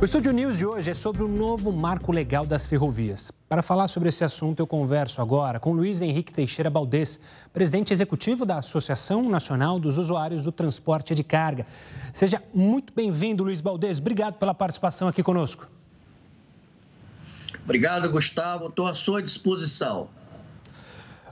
O Estúdio News de hoje é sobre o novo marco legal das ferrovias. Para falar sobre esse assunto, eu converso agora com Luiz Henrique Teixeira Baldez, presidente executivo da Associação Nacional dos Usuários do Transporte de Carga. Seja muito bem-vindo, Luiz Baldez. Obrigado pela participação aqui conosco. Obrigado, Gustavo. Estou à sua disposição.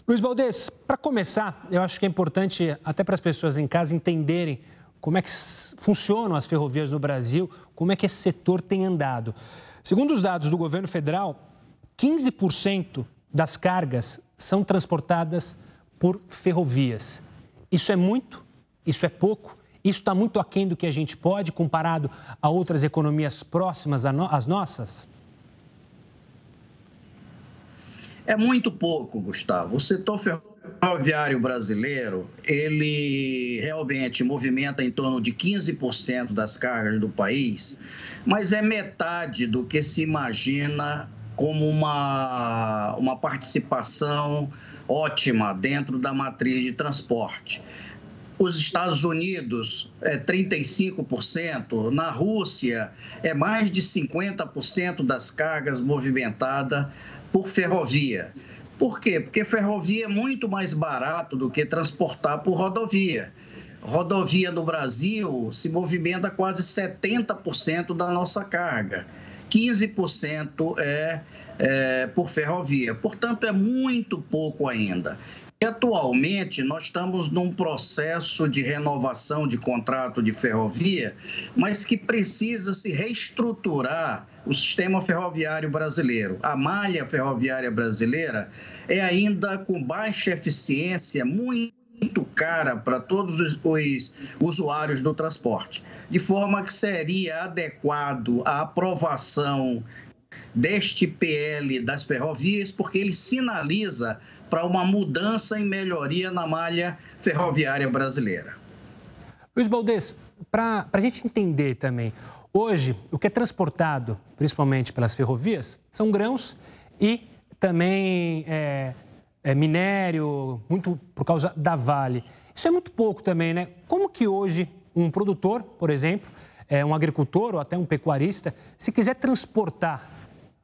Luiz Baldez, para começar, eu acho que é importante até para as pessoas em casa entenderem como é que funcionam as ferrovias no Brasil, como é que esse setor tem andado. Segundo os dados do governo federal, 15% das cargas são transportadas por ferrovias. Isso é muito? Isso é pouco? Isso está muito aquém do que a gente pode, comparado a outras economias próximas às nossas? É muito pouco, Gustavo. O setor ferroviário ferroviário brasileiro, ele realmente movimenta em torno de 15% das cargas do país, mas é metade do que se imagina como uma, uma participação ótima dentro da matriz de transporte. Os Estados Unidos é 35%, na Rússia é mais de 50% das cargas movimentadas por ferrovia. Por quê? Porque ferrovia é muito mais barato do que transportar por rodovia. Rodovia no Brasil se movimenta quase 70% da nossa carga. 15% é, é por ferrovia. Portanto, é muito pouco ainda. Atualmente nós estamos num processo de renovação de contrato de ferrovia, mas que precisa se reestruturar o sistema ferroviário brasileiro. A malha ferroviária brasileira é ainda com baixa eficiência, muito cara para todos os, os usuários do transporte, de forma que seria adequado a aprovação deste PL das ferrovias, porque ele sinaliza para uma mudança e melhoria na malha ferroviária brasileira. Luiz Baldez, para a gente entender também, hoje o que é transportado, principalmente pelas ferrovias, são grãos e também é, é minério, muito por causa da Vale. Isso é muito pouco também, né? Como que hoje um produtor, por exemplo, é, um agricultor ou até um pecuarista, se quiser transportar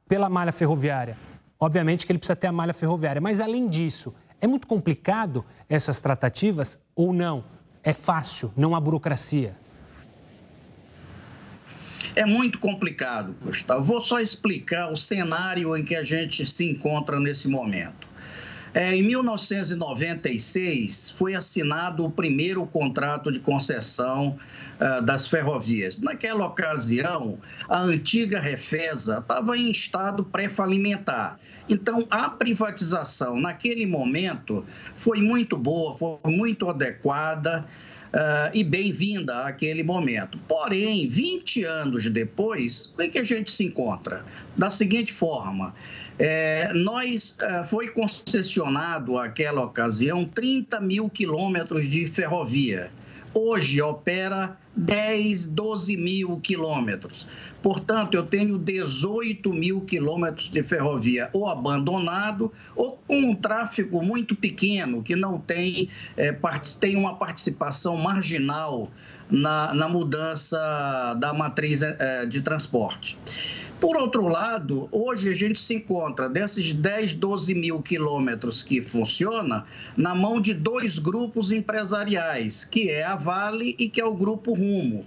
pela malha ferroviária, obviamente que ele precisa ter a malha ferroviária, mas além disso, é muito complicado essas tratativas ou não? É fácil, não há burocracia? É muito complicado, Gustavo. Vou só explicar o cenário em que a gente se encontra nesse momento. É, em 1996, foi assinado o primeiro contrato de concessão uh, das ferrovias. Naquela ocasião, a antiga Refesa estava em estado pré-falimentar. Então, a privatização, naquele momento, foi muito boa, foi muito adequada. Uh, e bem-vinda àquele momento. Porém, 20 anos depois, o que a gente se encontra? Da seguinte forma: é, nós é, foi concessionado aquela ocasião 30 mil quilômetros de ferrovia. Hoje opera 10, 12 mil quilômetros. Portanto, eu tenho 18 mil quilômetros de ferrovia ou abandonado ou com um tráfego muito pequeno, que não tem, é, tem uma participação marginal na, na mudança da matriz é, de transporte. Por outro lado, hoje a gente se encontra desses 10, 12 mil quilômetros que funciona na mão de dois grupos empresariais, que é a Vale e que é o Grupo Rumo.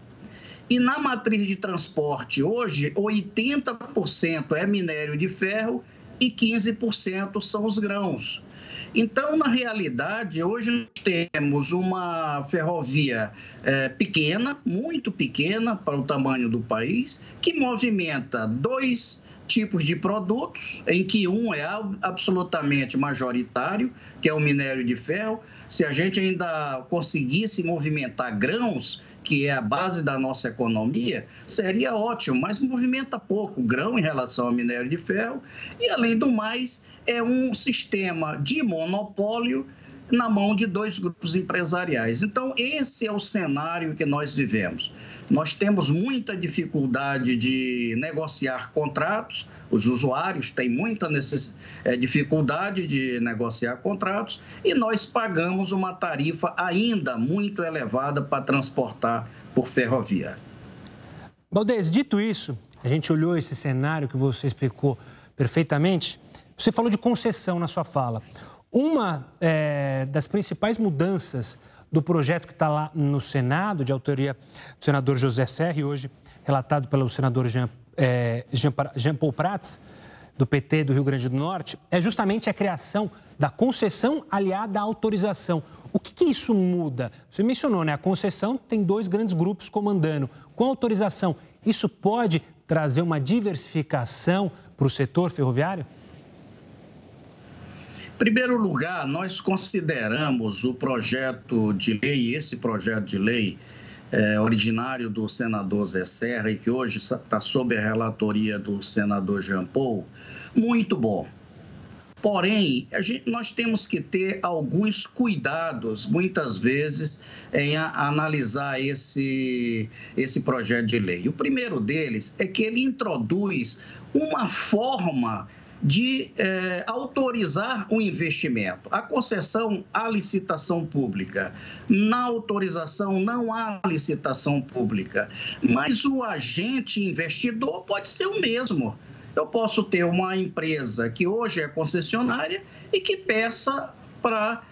E na matriz de transporte hoje, 80% é minério de ferro e 15% são os grãos. Então, na realidade, hoje temos uma ferrovia é, pequena, muito pequena para o tamanho do país, que movimenta dois tipos de produtos, em que um é absolutamente majoritário, que é o minério de ferro. Se a gente ainda conseguisse movimentar grãos, que é a base da nossa economia, seria ótimo, mas movimenta pouco grão em relação ao minério de ferro e, além do mais, é um sistema de monopólio na mão de dois grupos empresariais. Então, esse é o cenário que nós vivemos. Nós temos muita dificuldade de negociar contratos, os usuários têm muita é, dificuldade de negociar contratos e nós pagamos uma tarifa ainda muito elevada para transportar por ferrovia. Baldez, dito isso, a gente olhou esse cenário que você explicou perfeitamente, você falou de concessão na sua fala. Uma é, das principais mudanças do projeto que está lá no Senado, de autoria do senador José Serri, hoje relatado pelo senador Jean, é, Jean, Jean Paul Prats, do PT do Rio Grande do Norte, é justamente a criação da concessão aliada à autorização. O que, que, isso muda? Você mencionou, né? A concessão tem dois grandes grupos comandando. Com a autorização, isso pode trazer uma diversificação para o setor ferroviário? Primeiro lugar, nós consideramos o projeto de lei, esse projeto de lei é, originário do senador Zé Serra e que hoje está sob a relatoria do senador Jean Paul, muito bom. Porém, gente, nós temos que ter alguns cuidados, muitas vezes, em a, analisar esse, esse projeto de lei. O primeiro deles é que ele introduz uma forma de é, autorizar o investimento. A concessão há licitação pública. Na autorização não há licitação pública. Mas o agente investidor pode ser o mesmo. Eu posso ter uma empresa que hoje é concessionária e que peça para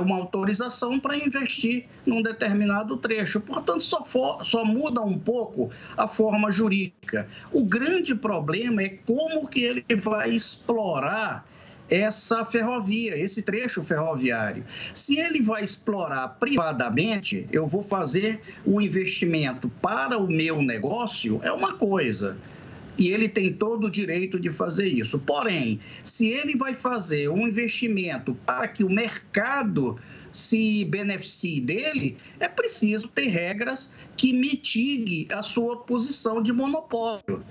uma autorização para investir num determinado trecho. Portanto, só, for, só muda um pouco a forma jurídica. O grande problema é como que ele vai explorar essa ferrovia, esse trecho ferroviário. Se ele vai explorar privadamente, eu vou fazer um investimento para o meu negócio, é uma coisa e ele tem todo o direito de fazer isso. Porém, se ele vai fazer um investimento para que o mercado se beneficie dele, é preciso ter regras que mitiguem a sua posição de monopólio.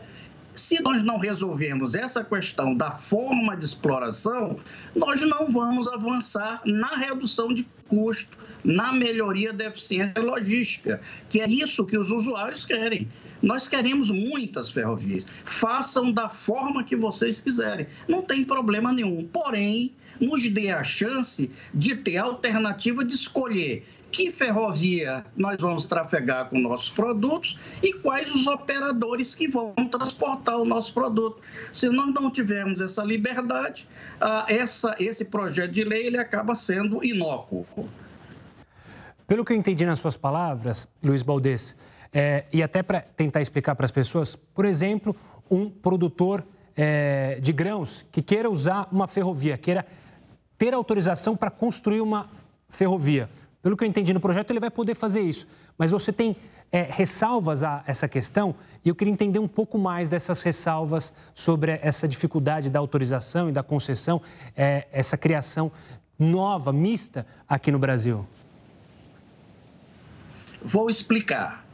Se nós não resolvermos essa questão da forma de exploração, nós não vamos avançar na redução de custo, na melhoria da eficiência logística, que é isso que os usuários querem. Nós queremos muitas ferrovias. Façam da forma que vocês quiserem. Não tem problema nenhum. Porém, nos dê a chance de ter a alternativa de escolher que ferrovia nós vamos trafegar com nossos produtos e quais os operadores que vão transportar o nosso produto. Se nós não tivermos essa liberdade, ah, essa, esse projeto de lei ele acaba sendo inócuo. Pelo que eu entendi nas suas palavras, Luiz Baldez, é, e até para tentar explicar para as pessoas, por exemplo, um produtor é, de grãos que queira usar uma ferrovia, queira ter autorização para construir uma ferrovia. Pelo que eu entendi no projeto, ele vai poder fazer isso. Mas você tem é, ressalvas a essa questão e eu queria entender um pouco mais dessas ressalvas sobre essa dificuldade da autorização e da concessão, é, essa criação nova, mista aqui no Brasil. Vou explicar.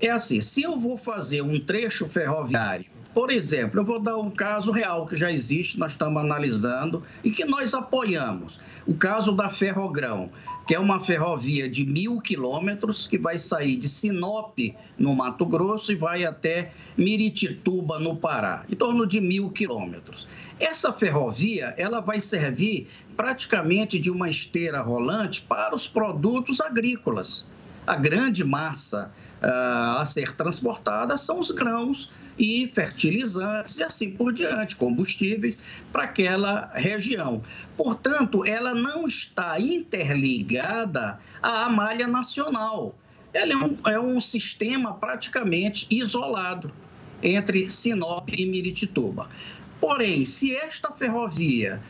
É assim, se eu vou fazer um trecho ferroviário, por exemplo, eu vou dar um caso real que já existe, nós estamos analisando e que nós apoiamos. O caso da Ferrogrão, que é uma ferrovia de mil quilômetros que vai sair de Sinop, no Mato Grosso, e vai até Miritituba, no Pará, em torno de mil quilômetros. Essa ferrovia ela vai servir praticamente de uma esteira rolante para os produtos agrícolas. A grande massa uh, a ser transportada são os grãos e fertilizantes e assim por diante, combustíveis para aquela região. Portanto, ela não está interligada à malha nacional. Ela é um, é um sistema praticamente isolado entre Sinop e Miritituba. Porém, se esta ferrovia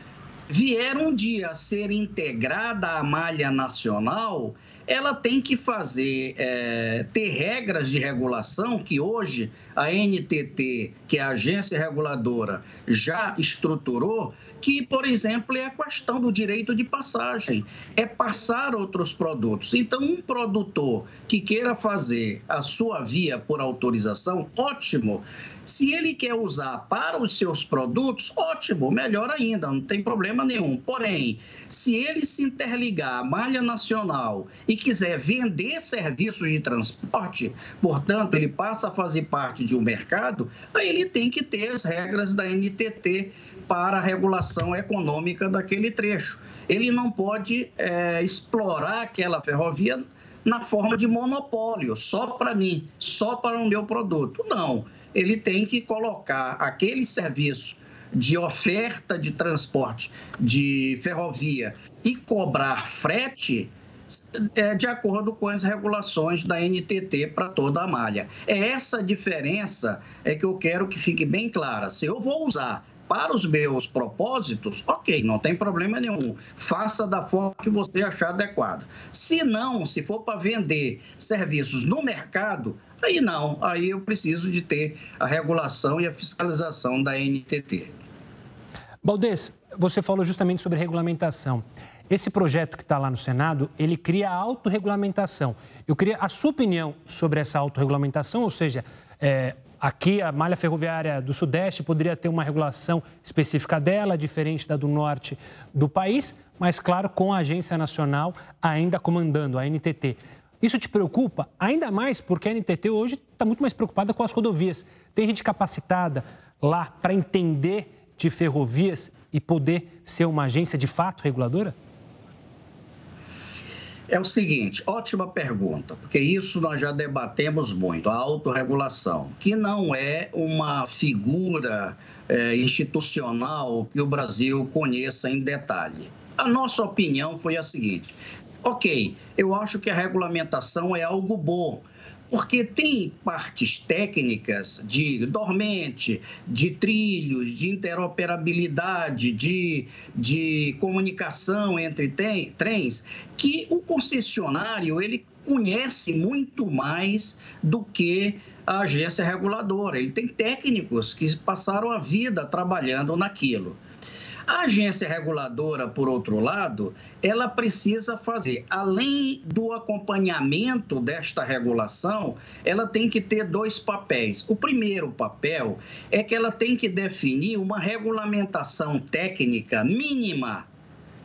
vier um dia a ser integrada à malha nacional, ela tem que fazer, é, ter regras de regulação que hoje a NTT, que é a agência reguladora, já estruturou, que, por exemplo, é a questão do direito de passagem, é passar outros produtos. Então, um produtor que queira fazer a sua via por autorização, ótimo. Se ele quer usar para os seus produtos, ótimo, melhor ainda, não tem problema nenhum. Porém, se ele se interligar à malha nacional e quiser vender serviços de transporte, portanto, ele passa a fazer parte de um mercado, aí ele tem que ter as regras da NTT para a regulação econômica daquele trecho. Ele não pode é, explorar aquela ferrovia na forma de monopólio, só para mim, só para o meu produto. Não. ele tem que colocar aquele serviço de oferta de transporte de ferrovia e cobrar frete é, de acordo com as regulações da NTT para toda a malha. É essa diferença é que eu quero que fique bem clara. Se eu vou usar para os meus propósitos, ok, não tem problema nenhum. Faça da forma que você achar adequada. Se não, se for para vender serviços no mercado, aí não. Aí eu preciso de ter a regulação e a fiscalização da NTT. Baldez, você falou justamente sobre regulamentação. Esse projeto que está lá no Senado, ele cria autorregulamentação. Eu queria a sua opinião sobre essa autorregulamentação, ou seja, é, aqui a malha ferroviária do Sudeste poderia ter uma regulação específica dela, diferente da do Norte do país, mas, claro, com a Agência Nacional ainda comandando, a NTT. Isso te preocupa? Ainda mais porque a NTT hoje está muito mais preocupada com as rodovias. Tem gente capacitada lá para entender de ferrovias e poder ser uma agência de fato reguladora? É o seguinte, ótima pergunta, porque isso nós já debatemos muito, a autorregulação, que não é uma figura é, institucional que o Brasil conheça em detalhe. A nossa opinião foi a seguinte: ok, eu acho que a regulamentação é algo bom porque tem partes técnicas de dormente, de trilhos, de interoperabilidade, de, de comunicação entre trens, que o concessionário ele conhece muito mais do que a agência reguladora. Ele tem técnicos que passaram a vida trabalhando naquilo. A agência reguladora, por outro lado, ela precisa fazer, além do acompanhamento desta regulação, ela tem que ter dois papéis. O primeiro papel é que ela tem que definir uma regulamentação técnica mínima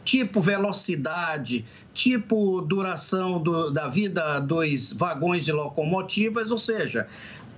tipo velocidade, tipo duração do, da vida dos vagões de locomotivas, ou seja,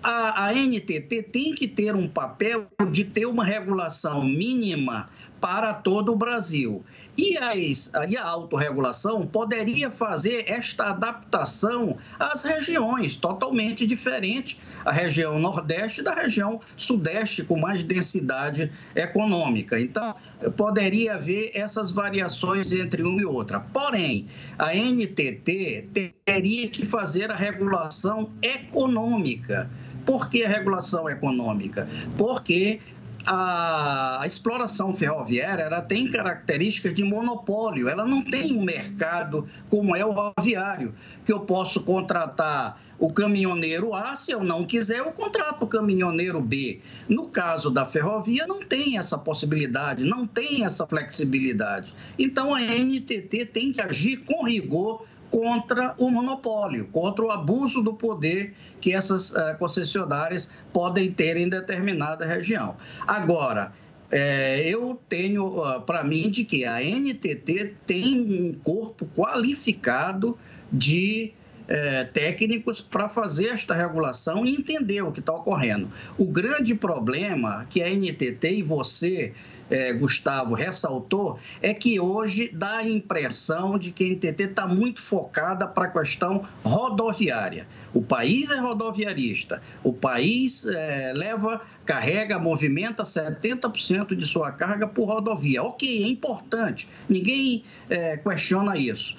a, a NTT tem que ter um papel de ter uma regulação mínima para todo o Brasil. E, as, e a autorregulação poderia fazer esta adaptação às regiões, totalmente diferente, a região Nordeste da região Sudeste, com mais densidade econômica. Então, poderia haver essas variações entre uma e outra. Porém, a NTT teria que fazer a regulação econômica. Por que a regulação econômica? Porque a, exploração ferroviária ela tem características de monopólio, ela não tem um mercado como é o rodoviário, que eu posso contratar o caminhoneiro A, se eu não quiser, eu contrato o caminhoneiro B. No caso da ferrovia, não tem essa possibilidade, não tem essa flexibilidade. Então, a NTT tem que agir com rigor contra o monopólio, contra o abuso do poder que essas uh, concessionárias podem ter em determinada região. Agora, é, eu tenho uh, para mim de que a NTT tem um corpo qualificado de é, técnicos para fazer esta regulação e entender o que está ocorrendo. O grande problema que a NTT e você é, Gustavo ressaltou é que hoje dá a impressão de que a NTT está muito focada para a questão rodoviária. O país é rodoviarista, o país é, leva, carrega, movimenta 70% de sua carga por rodovia. Ok, é importante, ninguém é, questiona isso.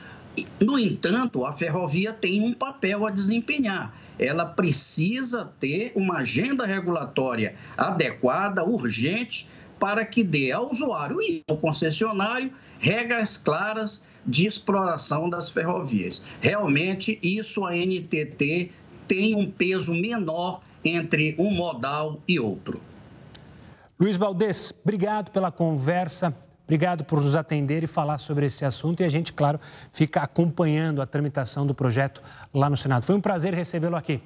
No entanto, a ferrovia tem um papel a desempenhar. Ela precisa ter uma agenda regulatória adequada, urgente, para que dê ao usuário e ao concessionário regras claras de exploração das ferrovias. Realmente, isso a NTT tem um peso menor entre um modal e outro. Luiz Valdez, obrigado pela conversa. Obrigado por nos atender e falar sobre esse assunto. E a gente, claro, fica acompanhando a tramitação do projeto lá no Senado. Foi um prazer recebê-lo aqui.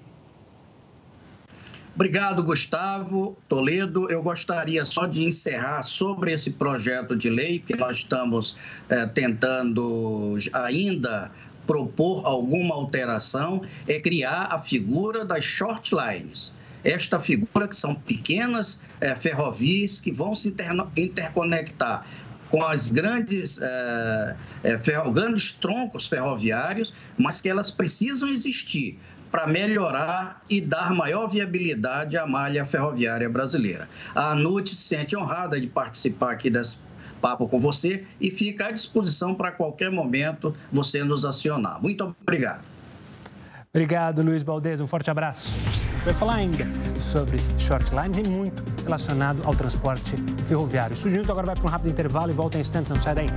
Obrigado, Gustavo Toledo. Eu gostaria só de encerrar sobre esse projeto de lei que nós estamos é, tentando ainda propor alguma alteração, é criar a figura das short lines. Esta figura que são pequenas é, ferrovias que vão se interconectar com as grandes, é, é, grandes troncos ferroviários, mas que elas precisam existir para melhorar e dar maior viabilidade à malha ferroviária brasileira. A ANUT se sente honrada de participar aqui desse papo com você e fica à disposição para qualquer momento você nos acionar. Muito obrigado. Obrigado, Luiz Baldez. Um forte abraço. Vai falar ainda sobre short lines e muito relacionado ao transporte ferroviário. Estúdio News agora vai para um rápido intervalo e volta em instantes. Não sai daí.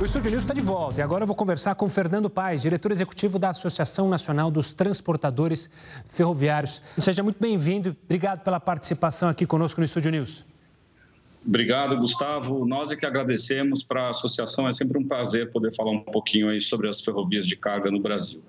O Estúdio News está de volta e agora eu vou conversar com Fernando Paes, diretor executivo da Associação Nacional dos Transportadores Ferroviários. Seja muito bem-vindo. Obrigado pela participação aqui conosco no Estúdio News. Obrigado, Gustavo. Nós é que agradecemos para a associação. É sempre um prazer poder falar um pouquinho aí sobre as ferrovias de carga no Brasil.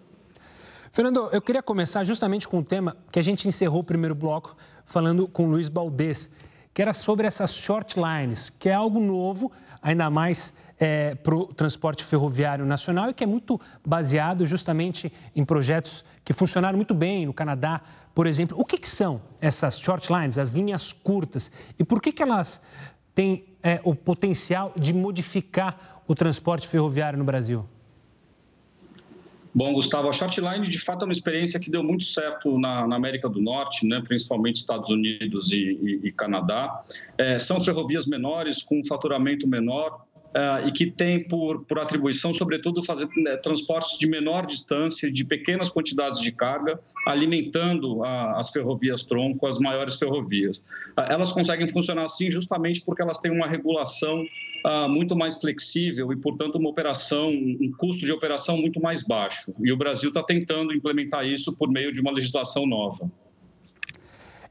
Fernando, eu queria começar justamente com o tema que a gente encerrou o primeiro bloco falando com o Luiz Baldez, que era sobre essas short lines, que é algo novo, ainda mais é, para o transporte ferroviário nacional e que é muito baseado justamente em projetos que funcionaram muito bem no Canadá, por exemplo. O que, que são essas short lines, as linhas curtas, e por que, que elas têm é, o potencial de modificar o transporte ferroviário no Brasil? Bom, Gustavo, a Shortline de fato é uma experiência que deu muito certo na, na América do Norte, né, principalmente Estados Unidos e, e, e Canadá. É, são ferrovias menores, com um faturamento menor, Uh, e que tem por, por atribuição, sobretudo, fazer né, transportes de menor distância, de pequenas quantidades de carga, alimentando a, as ferrovias tronco, as maiores ferrovias. Uh, elas conseguem funcionar assim justamente porque elas têm uma regulação uh, muito mais flexível e, portanto, uma operação, um custo de operação muito mais baixo. E o Brasil está tentando implementar isso por meio de uma legislação nova.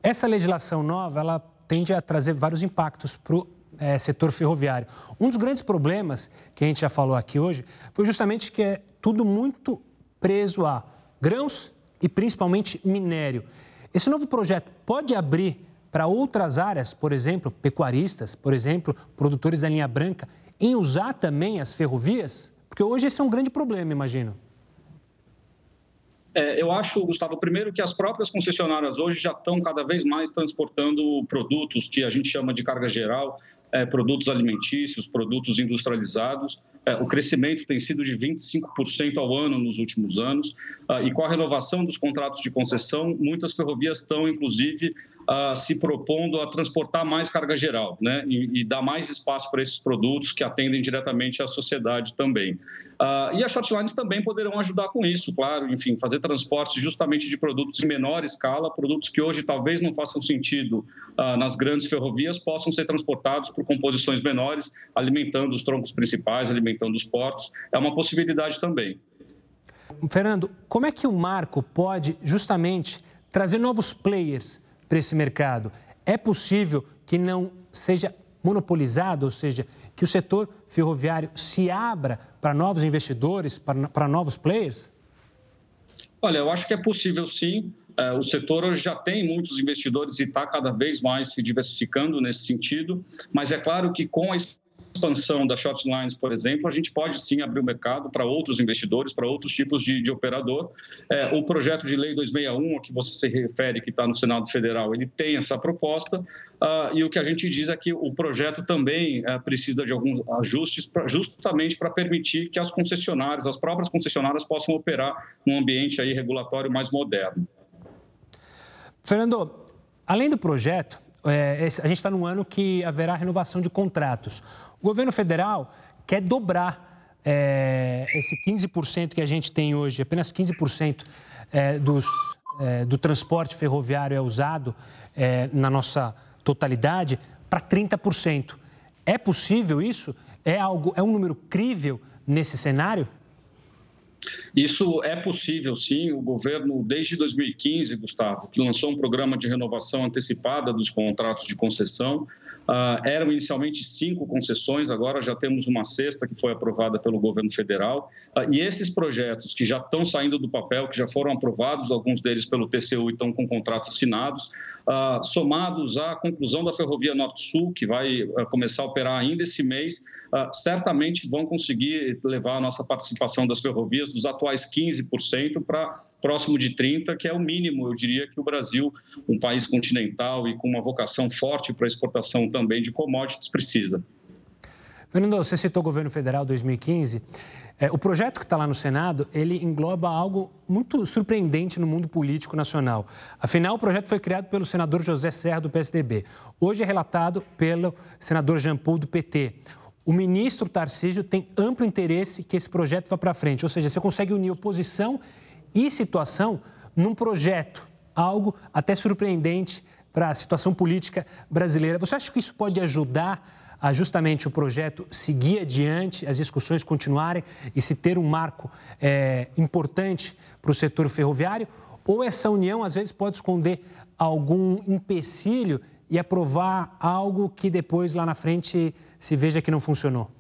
Essa legislação nova, ela tende a trazer vários impactos para o é, setor ferroviário. Um dos grandes problemas que a gente já falou aqui hoje foi justamente que é tudo muito preso a grãos e principalmente minério. Esse novo projeto pode abrir para outras áreas, por exemplo, pecuaristas, por exemplo, produtores da linha branca, em usar também as ferrovias? Porque hoje esse é um grande problema, imagino. É, eu acho, Gustavo, primeiro que as próprias concessionárias hoje já estão cada vez mais transportando produtos que a gente chama de carga geral, é, produtos alimentícios, produtos industrializados. É, o crescimento tem sido de 25% ao ano nos últimos anos. Ah, e com a renovação dos contratos de concessão, muitas ferrovias estão, inclusive, ah, se propondo a transportar mais carga geral né? e, e dar mais espaço para esses produtos que atendem diretamente à sociedade também. Ah, e as shortlines também poderão ajudar com isso, claro, enfim, fazer transportes justamente de produtos em menor escala, produtos que hoje talvez não façam sentido nas grandes ferrovias, possam ser transportados por composições menores, alimentando os troncos principais, alimentando os portos. É uma possibilidade também. Fernando, como é que o marco pode justamente trazer novos players para esse mercado? É possível que não seja monopolizado, ou seja, que o setor ferroviário se abra para novos investidores, para, para novos players? Olha, eu acho que é possível sim. É, o setor hoje já tem muitos investidores e está cada vez mais se diversificando nesse sentido, mas é claro que com a expansão das short lines, por exemplo, a gente pode sim abrir o mercado para outros investidores, para outros tipos de, de operador. É, o projeto de lei 261, a que você se refere, que está no Senado Federal, ele tem essa proposta, uh, e o que a gente diz é que o projeto também uh, precisa de alguns ajustes, pra, justamente para permitir que as concessionárias, as próprias concessionárias, possam operar num ambiente aí regulatório mais moderno. Fernando, além do projeto, é, a gente está num ano que haverá renovação de contratos. O governo federal quer dobrar é, esse 15% que a gente tem hoje, apenas 15% é, dos, é, do transporte ferroviário é usado é, na nossa totalidade, para 30%. É possível isso? É, algo, é um número crível nesse cenário? Isso é possível, sim. O governo, desde 2015, Gustavo, que lançou um programa de renovação antecipada dos contratos de concessão, Uh, eram inicialmente cinco concessões, agora já temos uma sexta que foi aprovada pelo governo federal. Uh, e esses projetos que já estão saindo do papel, que já foram aprovados, alguns deles pelo TCU e estão com contratos assinados, uh, somados à conclusão da Ferrovia Norte-Sul, que vai começar a operar ainda esse mês, certamente vão conseguir levar a nossa participação das ferrovias dos atuais 15% para próximo de 30%, que é o mínimo, eu diria, que o Brasil, um país continental e com uma vocação forte para exportação também de commodities, precisa. Fernando, você citou o governo federal 2015. É, o projeto que está lá no Senado, ele engloba algo muito surpreendente no mundo político nacional. Afinal, o projeto foi criado pelo senador José Serra, do PSDB. Hoje é relatado pelo senador Jean Paul, do PT. O ministro Tarcísio tem amplo interesse que esse projeto vá para frente, ou seja, você consegue unir oposição e situação num projeto, algo até surpreendente para a situação política brasileira. Você acha que isso pode ajudar a justamente o projeto seguir adiante, as discussões continuarem e se ter um marco é, importante para o setor ferroviário? Ou essa união, às vezes, pode esconder algum empecilho e aprovar algo que depois, lá na frente, se veja que não funcionou?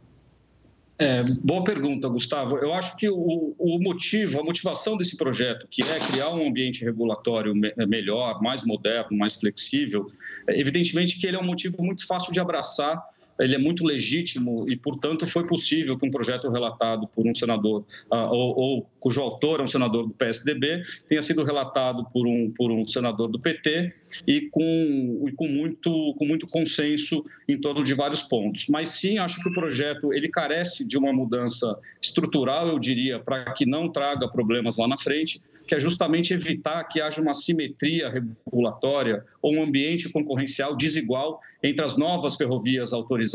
É, boa pergunta, Gustavo. Eu acho que o, o, motivo, a motivação desse projeto, que é criar um ambiente regulatório me, melhor, mais moderno, mais flexível, é, evidentemente que ele é um motivo muito fácil de abraçar ele é muito legítimo e, portanto, foi possível que um projeto relatado por um senador, uh, ou, ou, cujo autor é um senador do PSDB, tenha sido relatado por um, por um senador do PT e com, e com, muito, com muito consenso em torno de vários pontos. Mas sim, acho que o projeto ele carece de uma mudança estrutural, eu diria, para que não traga problemas lá na frente, que é justamente evitar que haja uma simetria regulatória ou um ambiente concorrencial desigual entre as novas ferrovias autorizadas,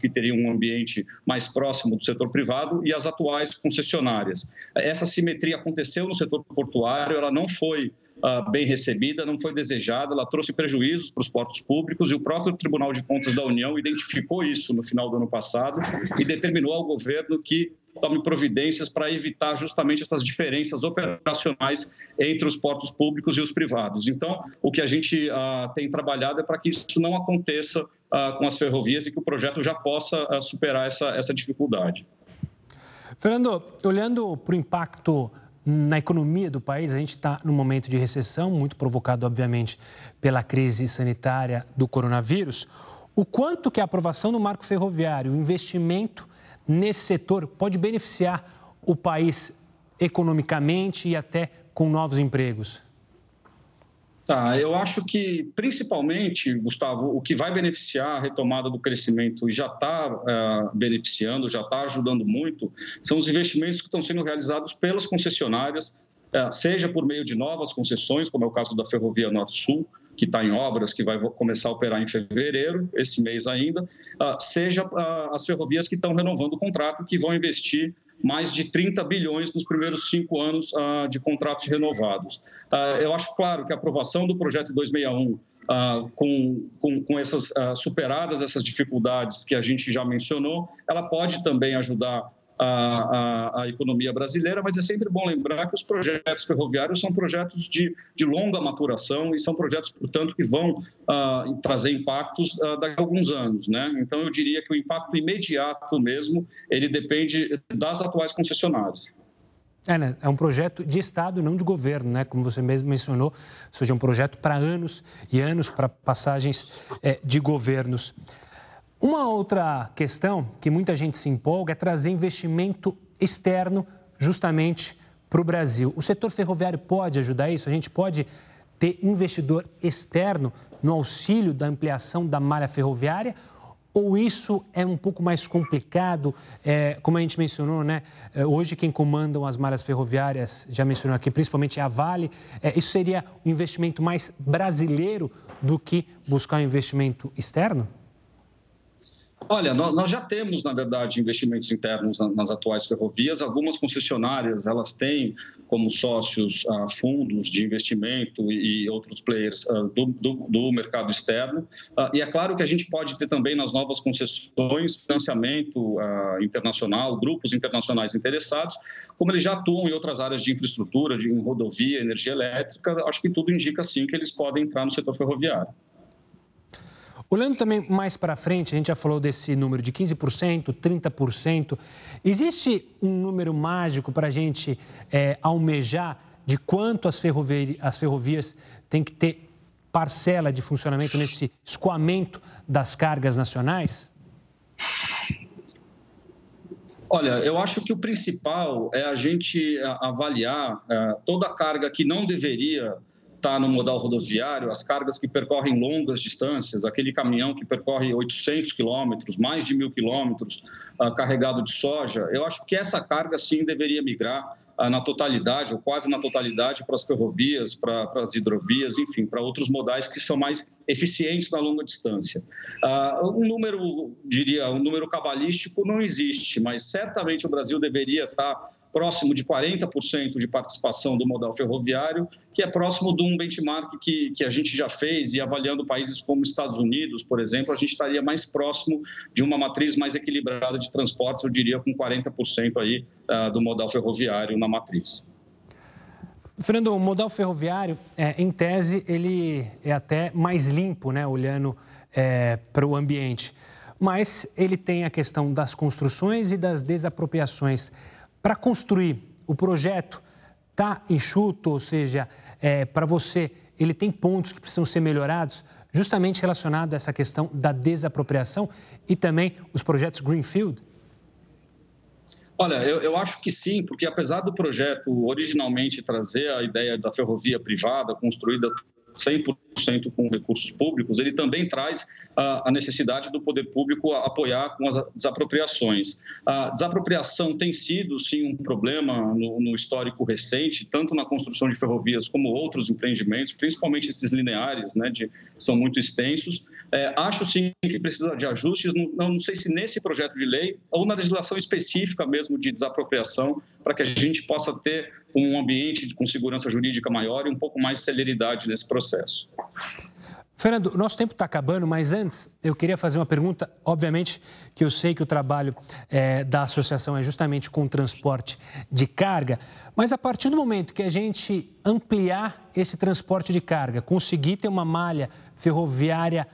que teriam um ambiente mais próximo do setor privado, e as atuais concessionárias. Essa simetria aconteceu no setor portuário, ela não foi uh, bem recebida, não foi desejada, ela trouxe prejuízos para os portos públicos e o próprio Tribunal de Contas da União identificou isso no final do ano passado e determinou ao governo que tome providências para evitar justamente essas diferenças operacionais entre os portos públicos e os privados. Então, o que a gente uh, tem trabalhado é para que isso não aconteça uh, com as ferrovias e que o projeto já possa uh, superar essa, essa dificuldade. Fernando, olhando para o impacto na economia do país, a gente está num momento de recessão, muito provocado, obviamente, pela crise sanitária do coronavírus. O quanto que a aprovação do marco ferroviário, o investimento nesse setor pode beneficiar o país economicamente e até com novos empregos? Tá, eu acho que principalmente, Gustavo, o que vai beneficiar a retomada do crescimento e já está uh, é, beneficiando, já está ajudando muito, são os investimentos que estão sendo realizados pelas concessionárias, uh, seja por meio de novas concessões, como é o caso da Ferrovia Norte-Sul, que está em obras, que vai começar a operar em fevereiro, esse mês ainda, uh, seja uh, as ferrovias que estão renovando o contrato, que vão investir mais de 30 bilhões nos primeiros cinco anos uh, de contratos renovados. eu acho claro que a aprovação do projeto 261 Uh, com, com, com, essas uh, superadas essas dificuldades que a gente já mencionou, ela pode também ajudar a, a, a, economia brasileira, mas é sempre bom lembrar que os projetos ferroviários são projetos de, de longa maturação e são projetos, portanto, que vão uh, trazer impactos uh, daqui a alguns anos. Né? Então, eu diria que o impacto imediato mesmo, ele depende das atuais concessionárias. É, né? é um projeto de Estado, não de governo, né? como você mesmo mencionou, ou seja, um projeto para anos e anos, para passagens é, de governos. Uma outra questão que muita gente se empolga é trazer investimento externo justamente para o Brasil. O setor ferroviário pode ajudar isso? A gente pode ter investidor externo no auxílio da ampliação da malha ferroviária? Ou isso é um pouco mais complicado? É, como a gente mencionou, né? É, hoje quem comandam as malhas ferroviárias, já mencionou aqui, principalmente a Vale. É, isso seria um investimento mais brasileiro do que buscar um investimento externo? Olha, nós já temos, na verdade, investimentos internos nas atuais ferrovias. Algumas concessionárias, elas têm como sócios ah, fundos de investimento e outros players ah, do, do, do mercado externo. Ah, e é claro que a gente pode ter também nas novas concessões financiamento internacional, grupos internacionais interessados, como eles já atuam em outras áreas de infraestrutura, de rodovia, energia elétrica. Acho que tudo indica, sim, que eles podem entrar no setor ferroviário. Olhando também mais para frente, a gente já falou desse número de 15%, 30%. Existe um número mágico para a gente é, almejar de quanto as, ferrovi as ferrovias têm que ter parcela de funcionamento nesse escoamento das cargas nacionais? Olha, eu acho que o principal é a gente avaliar é, toda a carga que não deveria está no modal rodoviário, as cargas que percorrem longas distâncias, aquele caminhão que percorre 800 quilômetros, mais de mil quilômetros, uh, carregado de soja, eu acho que essa carga sim deveria migrar uh, na totalidade, ou quase na totalidade, para as ferrovias, para, para as hidrovias, enfim, para outros modais que são mais eficientes na longa distância. Uh, um número, diria, um número cabalístico não existe, mas certamente o Brasil deveria estar próximo de 40% de participação do modal ferroviário, que é próximo de um benchmark que, que a gente já fez, e avaliando países como Estados Unidos, por exemplo, a gente estaria mais próximo de uma matriz mais equilibrada de transportes, eu diria com 40% aí, uh, do modal ferroviário na matriz. Fernando, o modal ferroviário, é, em tese, ele é até mais limpo, né, olhando é, para o ambiente. Mas ele tem a questão das construções e das desapropriações. Para construir o projeto, está enxuto, ou seja, é, para você, ele tem pontos que precisam ser melhorados, justamente relacionado a essa questão da desapropriação e também os projetos Greenfield? Olha, eu, eu, acho que sim, porque apesar do projeto originalmente trazer a ideia da ferrovia privada construída 100% com recursos públicos, ele também traz a necessidade do poder público apoiar com as desapropriações. A desapropriação tem sido, sim, um problema no, no histórico recente, tanto na construção de ferrovias como outros empreendimentos, principalmente esses lineares, né, de, são muito extensos. É, acho, sim, que precisa de ajustes, não, não sei se nesse projeto de lei ou na legislação específica mesmo de desapropriação, para que a gente possa ter um ambiente com segurança jurídica maior e um pouco mais de celeridade nesse processo. Fernando, nosso tempo está acabando, mas antes eu queria fazer uma pergunta. Obviamente que eu sei que o trabalho é, da associação é justamente com o transporte de carga, mas a partir do momento que a gente ampliar esse transporte de carga, conseguir ter uma malha ferroviária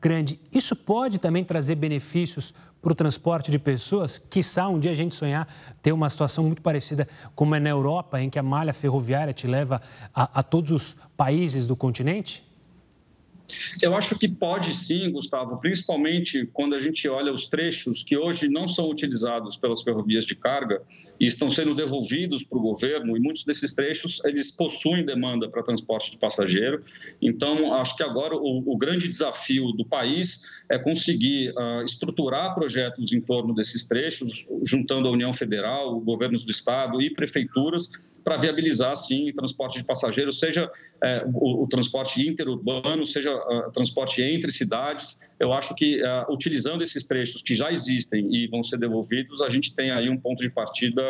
grande, isso pode também trazer benefícios para o transporte de pessoas? Quiçá um dia a gente sonhar ter uma situação muito parecida como é na Europa, em que a malha ferroviária te leva a, a todos os países do continente? Eu acho que pode sim, Gustavo, principalmente quando a gente olha os trechos que hoje não são utilizados pelas ferrovias de carga e estão sendo devolvidos para o governo, e muitos desses trechos eles possuem demanda para transporte de passageiro. Então, acho que agora o, o grande desafio do país é conseguir uh, estruturar projetos em torno desses trechos, juntando a União Federal, governos do Estado e prefeituras, para viabilizar, sim, transporte de passageiros, seja é, o, o, transporte interurbano, seja uh, transporte entre cidades. Eu acho que, uh, utilizando esses trechos que já existem e vão ser devolvidos, a gente tem aí um ponto de partida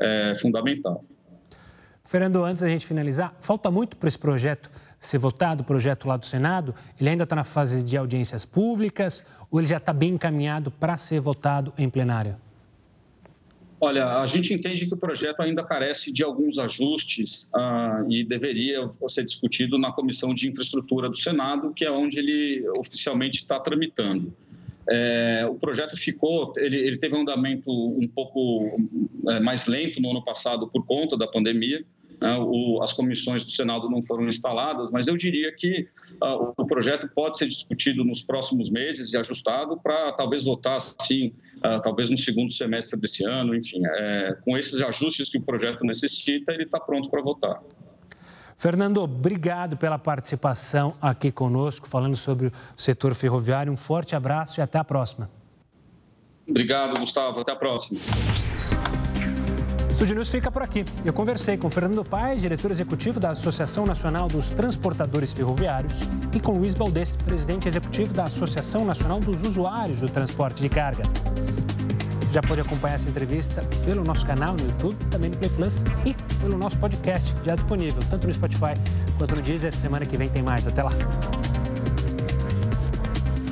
é, fundamental. Fernando, antes da gente finalizar, falta muito para esse projeto ser votado, o projeto lá do Senado? Ele ainda está na fase de audiências públicas ou ele já está bem encaminhado para ser votado em plenário? Olha, a gente entende que o projeto ainda carece de alguns ajustes uh, e deveria ser discutido na Comissão de Infraestrutura do Senado, que é onde ele oficialmente está tramitando. É, o projeto ficou, ele, ele, teve um andamento um pouco é, mais lento no ano passado por conta da pandemia. Né? As comissões do Senado não foram instaladas, mas eu diria que uh, o projeto pode ser discutido nos próximos meses e ajustado para talvez votar, sim, uh, talvez no segundo semestre desse ano, enfim, é, com esses ajustes que o projeto necessita, ele está pronto para votar. Fernando, obrigado pela participação aqui conosco, falando sobre o setor ferroviário. Um forte abraço e até a próxima. Obrigado, Gustavo. Até a próxima. Estúdio News fica por aqui. Eu conversei com Fernando Paes, diretor executivo da Associação Nacional dos Transportadores Ferroviários, e com Luiz Baldez, presidente executivo da Associação Nacional dos Usuários do Transporte de Carga. Já pode acompanhar essa entrevista pelo nosso canal no YouTube, também no Play Plus e pelo nosso podcast, já disponível tanto no Spotify quanto no Deezer. Semana que vem tem mais. Até lá.